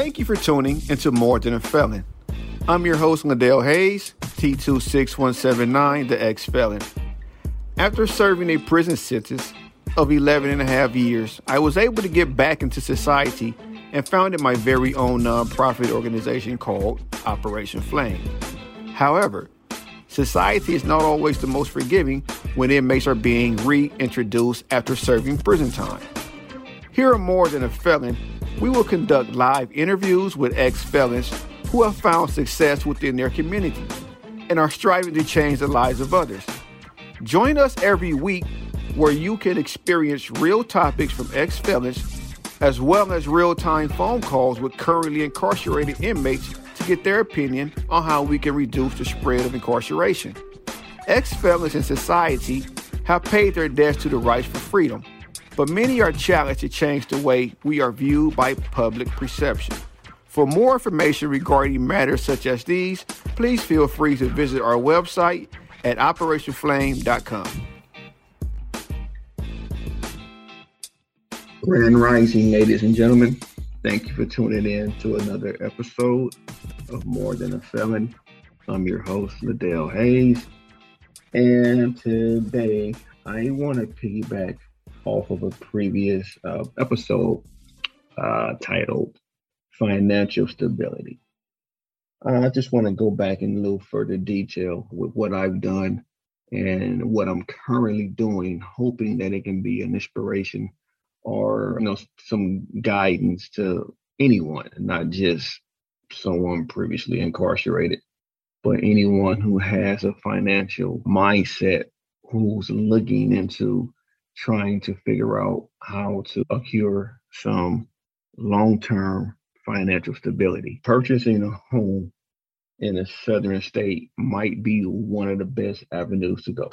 Thank you for tuning into More Than a Felon. I'm your host, Ladell Hayes, T26179, the ex felon. After serving a prison sentence of 11 and a half years, I was able to get back into society and founded my very own nonprofit organization called Operation Flame. However, society is not always the most forgiving when inmates are being reintroduced after serving prison time. Here more than a felon. We will conduct live interviews with ex felons who have found success within their community and are striving to change the lives of others. Join us every week where you can experience real topics from ex felons as well as real time phone calls with currently incarcerated inmates to get their opinion on how we can reduce the spread of incarceration. Ex felons in society have paid their debts to the rights for freedom, but many are challenged to change the way we are viewed by public perception. For more information regarding matters such as these, please feel free to visit our website at operationflame.com. Grand Rising, ladies and gentlemen. Thank you for tuning in to another episode of More Than a Felon. I'm your host, Liddell Hayes. And today I want to piggyback off of a previous uh, episode uh, titled Financial Stability. I just want to go back in a little further detail with what I've done and what I'm currently doing, hoping that it can be an inspiration or you know some guidance to anyone, not just someone previously incarcerated, but anyone who has a financial mindset who's looking into trying to figure out how to accrue some long-term financial stability. Purchasing a home in a southern state might be one of the best avenues to go.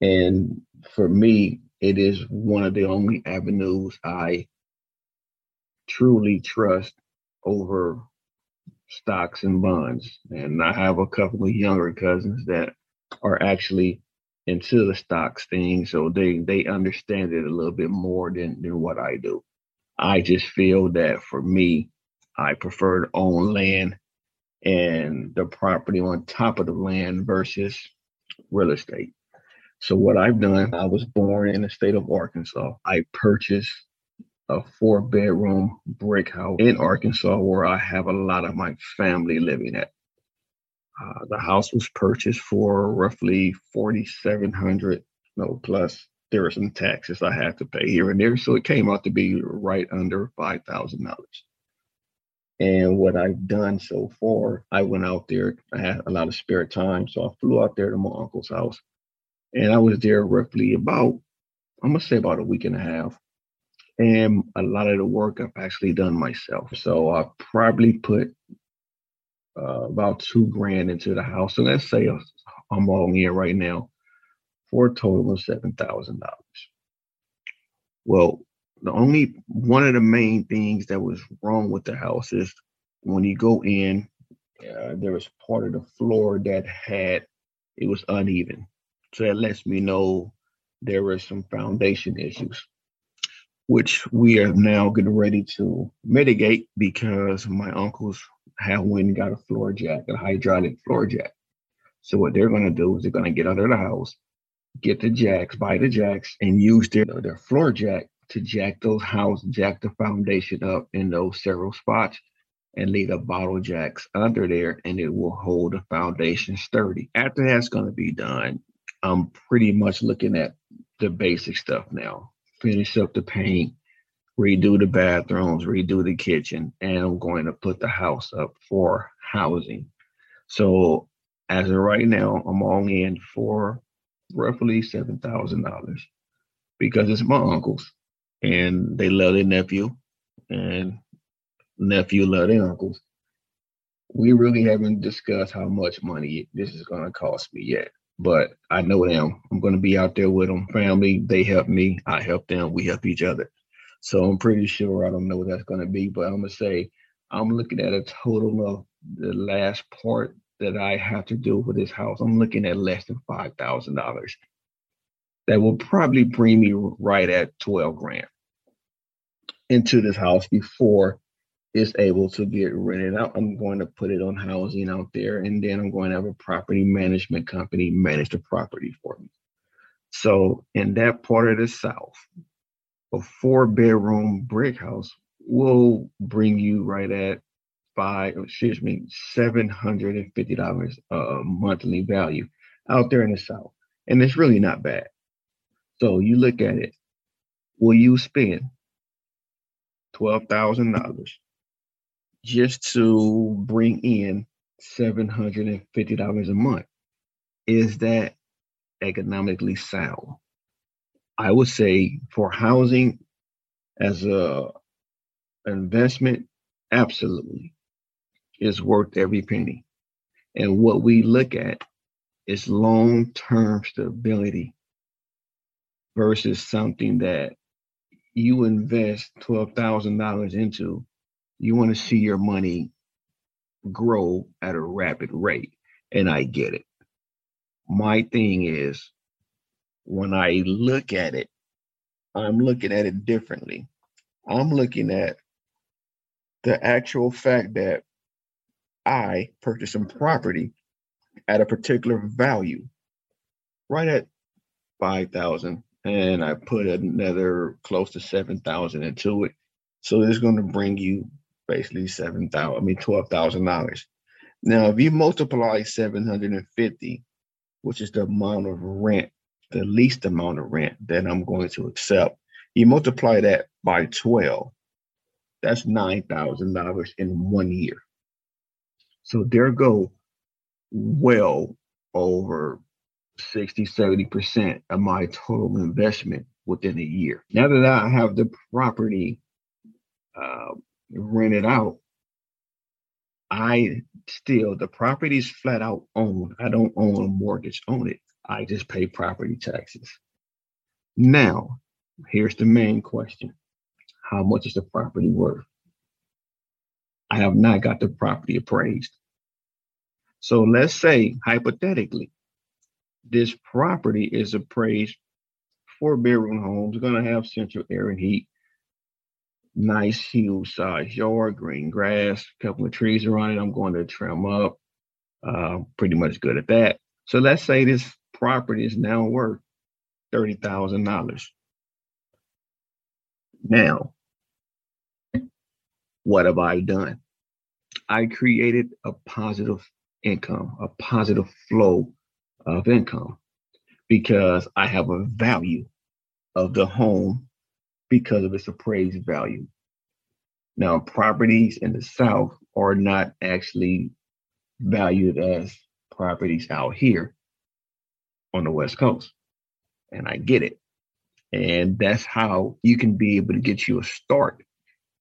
And for me, it is one of the only avenues I truly trust over stocks and bonds. And I have a couple of younger cousins that are actually into the stocks thing, so they they understand it a little bit more than than what I do. I just feel that for me, I prefer to own land and the property on top of the land versus real estate. So what I've done, I was born in the state of Arkansas. I purchased a four bedroom brick house in Arkansas where I have a lot of my family living at. Uh, the house was purchased for roughly 4700 no plus there are some taxes I had to pay here and there. So it came out to be right under $5,000. And what I've done so far, I went out there. I had a lot of spare time. So I flew out there to my uncle's house and I was there roughly about, I'm gonna say about a week and a half. And a lot of the work I've actually done myself. So I probably put uh, about two grand into the house. and let's say I'm all in right now for a total of seven thousand dollars. Well, the only one of the main things that was wrong with the house is when you go in, uh, there was part of the floor that had it was uneven. So that lets me know there were some foundation issues, which we are now getting ready to mitigate because my uncles have went got a floor jack, a hydraulic floor jack. So what they're going to do is they're going to get under the house, get the jacks, buy the jacks, and use their their floor jack to jack those house, jack the foundation up in those several spots and leave the bottle jacks under there and it will hold the foundation sturdy. After that's going to be done, I'm pretty much looking at the basic stuff now. Finish up the paint, redo the bathrooms, redo the kitchen, and I'm going to put the house up for housing. So as of right now, I'm all in for roughly seven thousand dollars because it's my uncles and they love their nephew and nephew love their uncles. We really haven't discussed how much money this is going to cost me yet but I know them. I'm going to be out there with them. Family, they help me. I help them. We help each other. So I'm pretty sure I don't know what that's going to be, but I'm going to say I'm looking at a total of the last part that I have to do for this house. I'm looking at less than $5,000. That will probably bring me right at 12 grand into this house before it's able to get rented out. I'm going to put it on housing out there, and then I'm going to have a property management company manage the property for me. So in that part of the South, a four bedroom brick house will bring you right at five, excuse me, seven hundred and fifty dollars a monthly value out there in the South, and it's really not bad. So you look at it, will you spend twelve thousand dollars just to bring in seven hundred and fifty dollars a month? Is that economically sound? I would say for housing as a investment, absolutely, is worth every penny. And what we look at is long term stability versus something that you invest $12,000 into. You want to see your money grow at a rapid rate. And I get it. My thing is, when I look at it, I'm looking at it differently. I'm looking at the actual fact that I purchased some property at a particular value, right at five thousand, and I put another close to seven thousand into it. So it's going to bring you basically seven thousand, I mean twelve thousand dollars. Now, if you multiply seven hundred and fifty, which is the amount of rent, the least amount of rent that I'm going to accept, you multiply that by twelve. That's nine thousand dollars in one year. So there go well over 60, 70% of my total investment within a year. Now that I have the property uh, rented out, I still, the property is flat out owned. I don't own a mortgage on it. I just pay property taxes. Now, here's the main question How much is the property worth? I have not got the property appraised. So let's say, hypothetically, this property is appraised four bedroom homes, going to have central air and heat, nice huge size yard, green grass, a couple of trees around it. I'm going to trim up. Uh, pretty much good at that. So let's say this property is now worth thirty thousand dollars. Now, what have I done? I created a positive income, a positive flow of income because I have a value of the home because of its appraised value. Now, properties in the South are not actually valued as properties out here on the West Coast. And I get it. And that's how you can be able to get you a start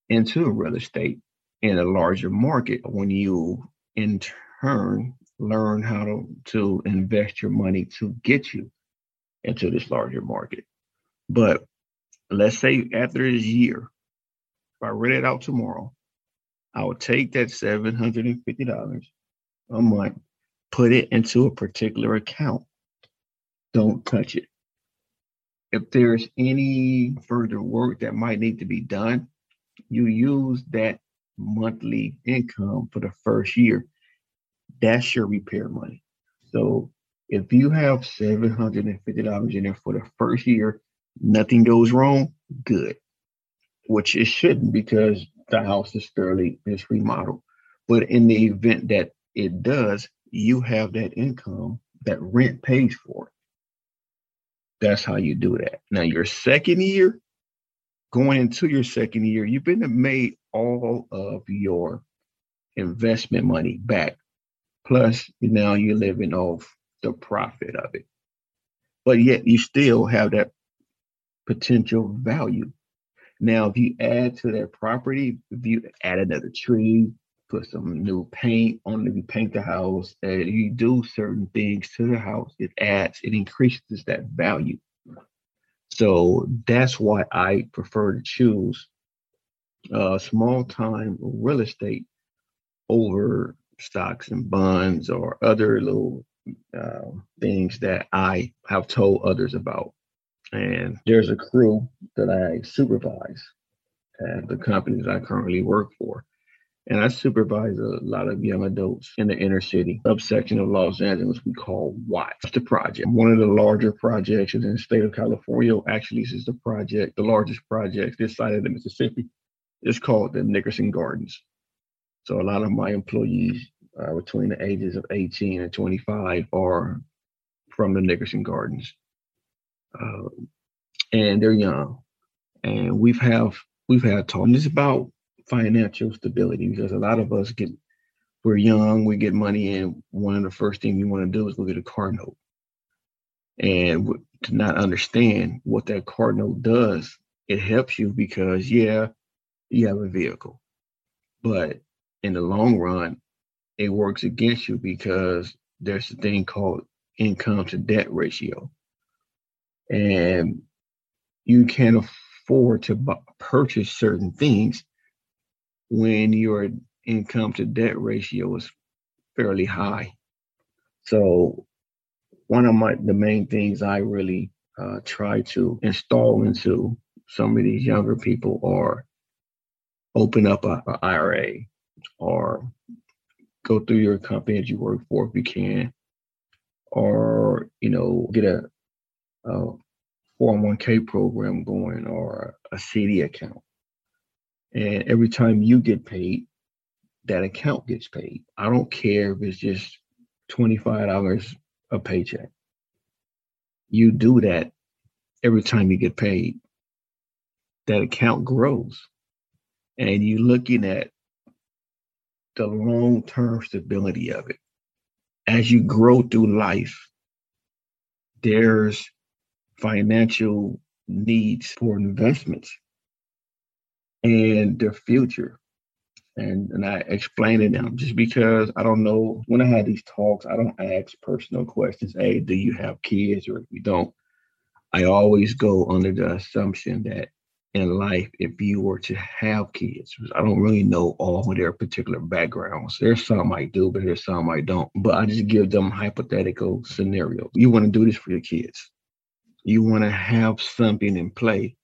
into real estate in a larger market when you in turn learn how to, to invest your money to get you into this larger market. But let's say after this year, if I rent it out tomorrow, I will take that $750 a month, put it into a particular account. Don't touch it. If there's any further work that might need to be done, you use that monthly income for the first year. That's your repair money. So if you have $750 in there for the first year, nothing goes wrong, good. Which it shouldn't because the house is fairly is remodeled. But in the event that it does, you have that income that rent pays for it. That's how you do that. Now, your second year, going into your second year, you've been made all of your investment money back. Plus, now you're living off the profit of it. But yet you still have that potential value. Now, if you add to that property, if you add another tree, put some new paint on it, you paint the house, and you do certain things to the house, it adds, it increases that value. So that's why I prefer to choose uh, small time real estate over stocks and bonds or other little uh, things that I have told others about. And there's a crew that I supervise at the companies I currently work for. And I supervise a lot of young adults in the inner city subsection of Los Angeles we call Watts. It's the project. One of the larger projects in the state of California. Actually, this is the project, the largest project this side of the Mississippi. It's called the Nickerson Gardens. So a lot of my employees uh, between the ages of 18 and 25 are from the Nickerson Gardens. Uh, and they're young. And we've have we've had talk. And it's about financial stability because a lot of us get we're young, we get money, and one of the first things you want to do is go get a car note. And to not understand what that car note does, it helps you because yeah, you have a vehicle, but in the long run, it works against you because there's a thing called income to debt ratio, and you can't afford to b- purchase certain things when your income to debt ratio is fairly high. So one of my the main things I really uh, try to install into some of these younger people are open up a, a IRA or go through your company that you work for if you can, or you know get a, a 401k program going or a CD account. And every time you get paid, that account gets paid. I don't care if it's just $25 a paycheck. You do that every time you get paid. That account grows. And you're looking at the long term stability of it. As you grow through life, there's financial needs for investments and their future. And and I explain it to them. just because I don't know when I had these talks, I don't ask personal questions. Hey, do you have kids or if you don't? I always go under the assumption that in life, if you were to have kids, I don't really know all of their particular backgrounds. There's some I do, but there's some I don't. But I just give them hypothetical scenarios. You want to do this for your kids. You want to have something in play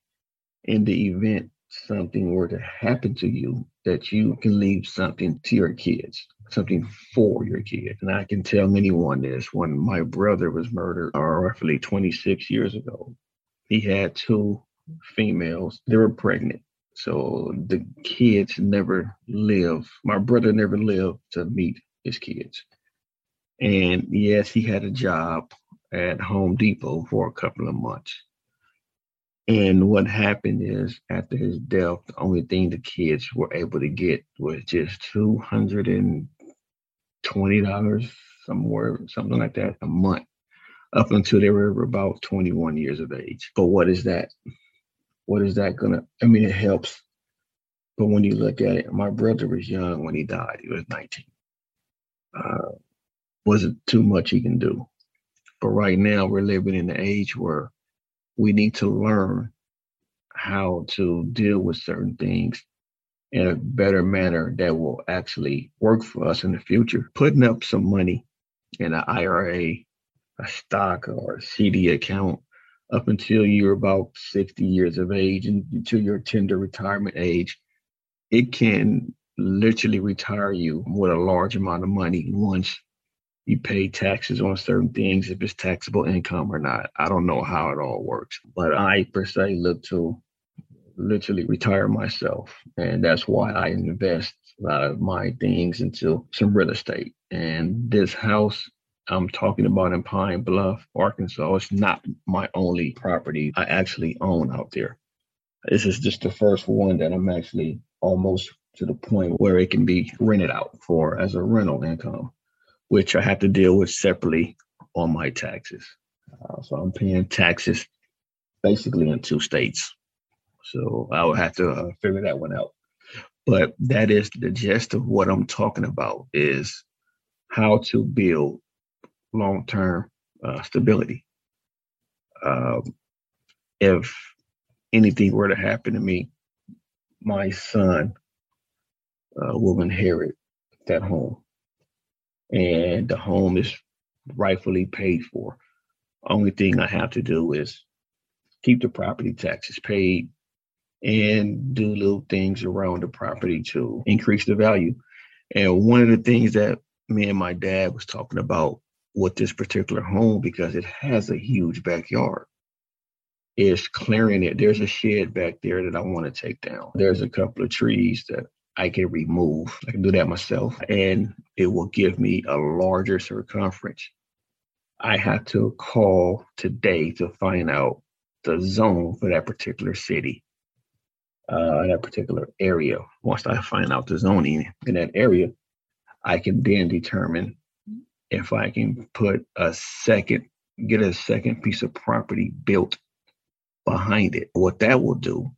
in the event something were to happen to you that you can leave something to your kids something for your kids. And i can tell anyone this when my brother was murdered uh, roughly 26 years ago he had two females they were pregnant. So the kids never live my brother never lived to meet his kids. And yes he had a job at home depot for a couple of months and what happened is after his death, the only thing the kids were able to get was just two hundred and twenty dollars, somewhere, something like that, a month, up until they were about twenty-one years of age. But what is that? What is that gonna? I mean, it helps, but when you look at it, my brother was young when he died. He was nineteen. Uh, wasn't too much he can do. But right now, we're living in the age where we need to learn how to deal with certain things in a better manner that will actually work for us in the future. Putting up some money in an IRA, a stock, or a CD account up until you're about 60 years of age and until your tender retirement age, it can literally retire you with a large amount of money once you pay taxes on certain things if it's taxable income or not. I don't know how it all works, but I per se look to literally retire myself, and that's why I invest a lot of my things into some real estate. And this house I'm talking about in Pine Bluff, Arkansas, it's not my only property I actually own out there. This is just the first one that I'm actually almost to the point where it can be rented out for as a rental income which I have to deal with separately on my taxes. Uh, so I'm paying taxes basically in two states. So I will have to uh, figure that one out. But that is the gist of what I'm talking about is how to build long-term uh, stability. Um, if anything were to happen to me, my son uh, will inherit that home and the home is rightfully paid for. Only thing I have to do is keep the property taxes paid and do little things around the property to increase the value. And one of the things that me and my dad was talking about with this particular home, because it has a huge backyard, is clearing it. There's a shed back there that I want to take down. There's a couple of trees that I can remove. I can do that myself, and it will give me a larger circumference. I have to call today to find out the zone for that particular city, uh, that particular area. Once I find out the zoning in that area, I can then determine if I can put a second, get a second piece of property built behind it. What that will do,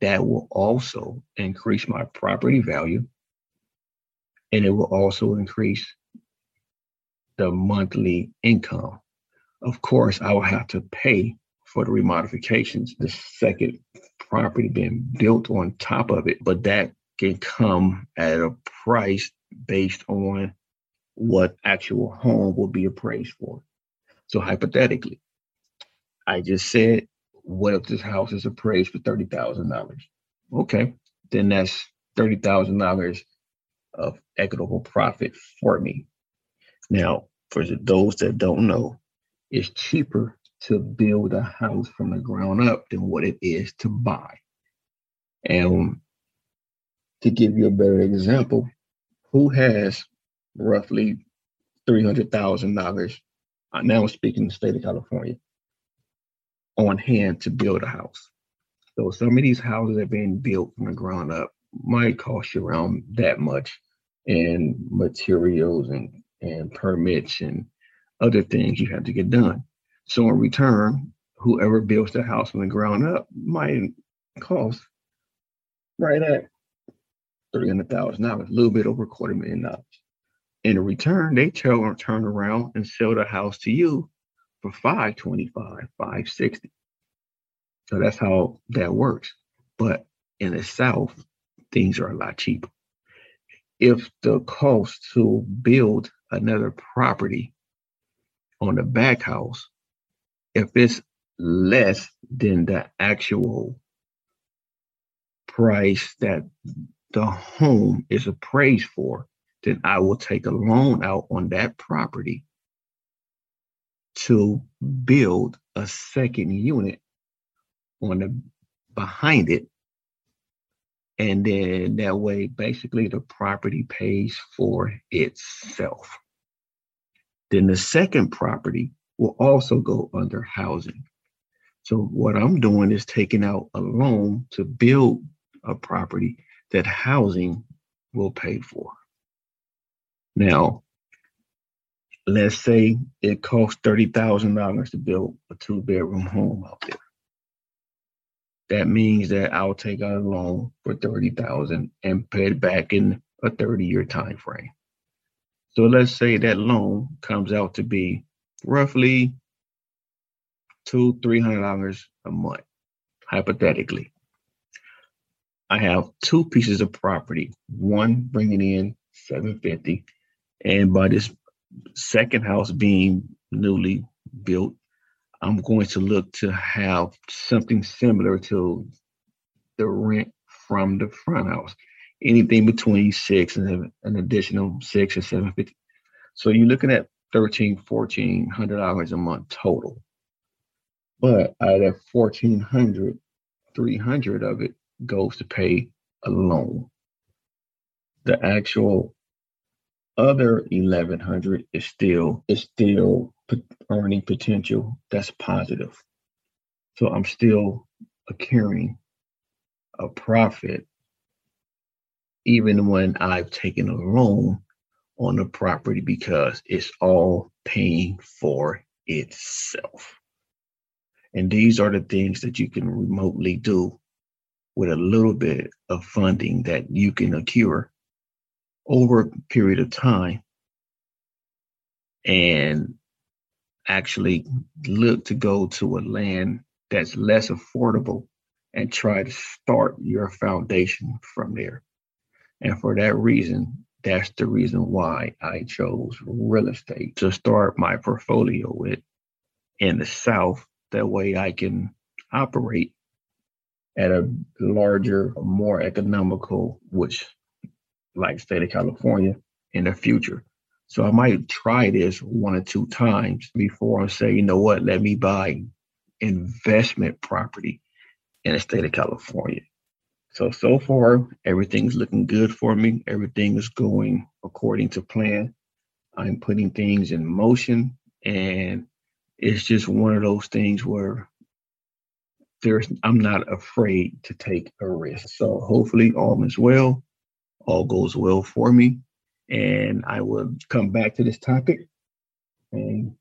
that will also increase my property value and it will also increase the monthly income. Of course, I will have to pay for the remodifications, the second property being built on top of it, but that can come at a price based on what actual home will be appraised for. So hypothetically, I just said, what if this house is appraised for thirty thousand dollars? Okay, then that's thirty thousand dollars of equitable profit for me. Now, for those that don't know, it's cheaper to build a house from the ground up than what it is to buy. And to give you a better example, who has roughly $300,000, uh, now I'm speaking in the state of California, on hand to build a house? So some of these houses that are being built from the ground up might cost you around that much in materials and, and permits and other things you have to get done. So in return, whoever builds the house from the ground up might cost right at three hundred thousand dollars, a little bit over a quarter million dollars. In return, they tell turn around and sell the house to you for 525, 560. So that's how that works. But in the South, things are a lot cheaper. If the cost to build another property on the back house, if it's less than the actual price that the home is appraised for, then I will take a loan out on that property to build a second unit on the behind it. And then that way, basically, the property pays for itself. Then the second property will also go under housing. So, what I'm doing is taking out a loan to build a property that housing will pay for. Now, let's say it costs $30,000 to build a two bedroom home out there. That means that I'll take out a loan for 30,000 and pay it back in a 30 year time frame. So let's say that loan comes out to be roughly two, three hundred dollars a month, hypothetically. I have two pieces of property, one bringing in 750 and by this second house being newly built, I'm going to look to have something similar to the rent from the front house. Anything between six and an additional six or seven fifty. So you're looking at thirteen, fourteen hundred dollars a month total. But out of that fourteen hundred, three hundred of it goes to pay a loan. The actual other 1100 is still is still earning potential that's positive. So I'm still accruing a profit even when I've taken a loan on the property because it's all paying for itself. And these are the things that you can remotely do with a little bit of funding that you can accrue over a period of time and actually look to go to a land that's less affordable and try to start your foundation from there. And for that reason, that's the reason why I chose real estate to start my portfolio with in the South. That way I can operate at a larger, more economical, which like state of California in the future. So I might try this one or two times before I say, you know what, let me buy investment property in the state of California. So, so far, everything's looking good for me. Everything is going according to plan. I'm putting things in motion, and it's just one of those things where there's I'm not afraid to take a risk. So hopefully all is well, all goes well for me, and I will come back to this topic and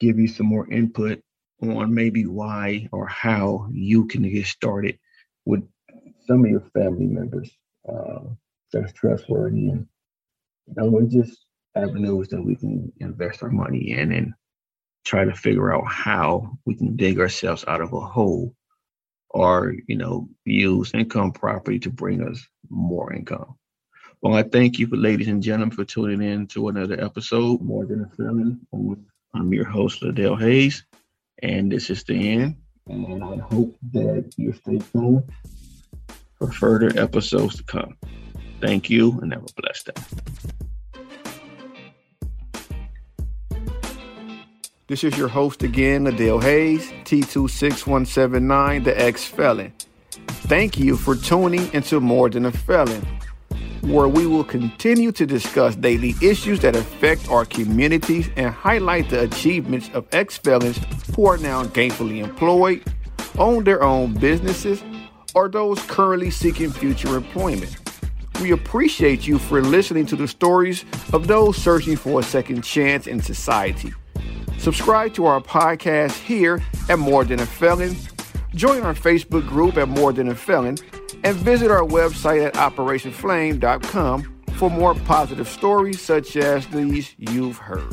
give you some more input on maybe why or how you can get started with some of your family members uh, that's trustworthy and you know just avenues that we can invest our money in and try to figure out how we can dig ourselves out of a hole or you know use income property to bring us more income well i thank you for ladies and gentlemen for tuning in to another episode More Than a Felon i'm your host Liddell hayes and this is the end and i hope that you stay tuned for further episodes to come. Thank you and have a blessed day. This is your host again, Liddell Hayes, T26179, the ex felon. Thank you for tuning into More Than a Felon, where we will continue to discuss daily issues that affect our communities and highlight the achievements of ex felons who are now gainfully employed, own their own businesses, or those currently seeking future employment. We appreciate you for listening to the stories of those searching for a second chance in society. Subscribe to our podcast here at More Than a Felon. Join our Facebook group at More Than a Felon and visit our website at operationflame.com for more positive stories such as these you've heard.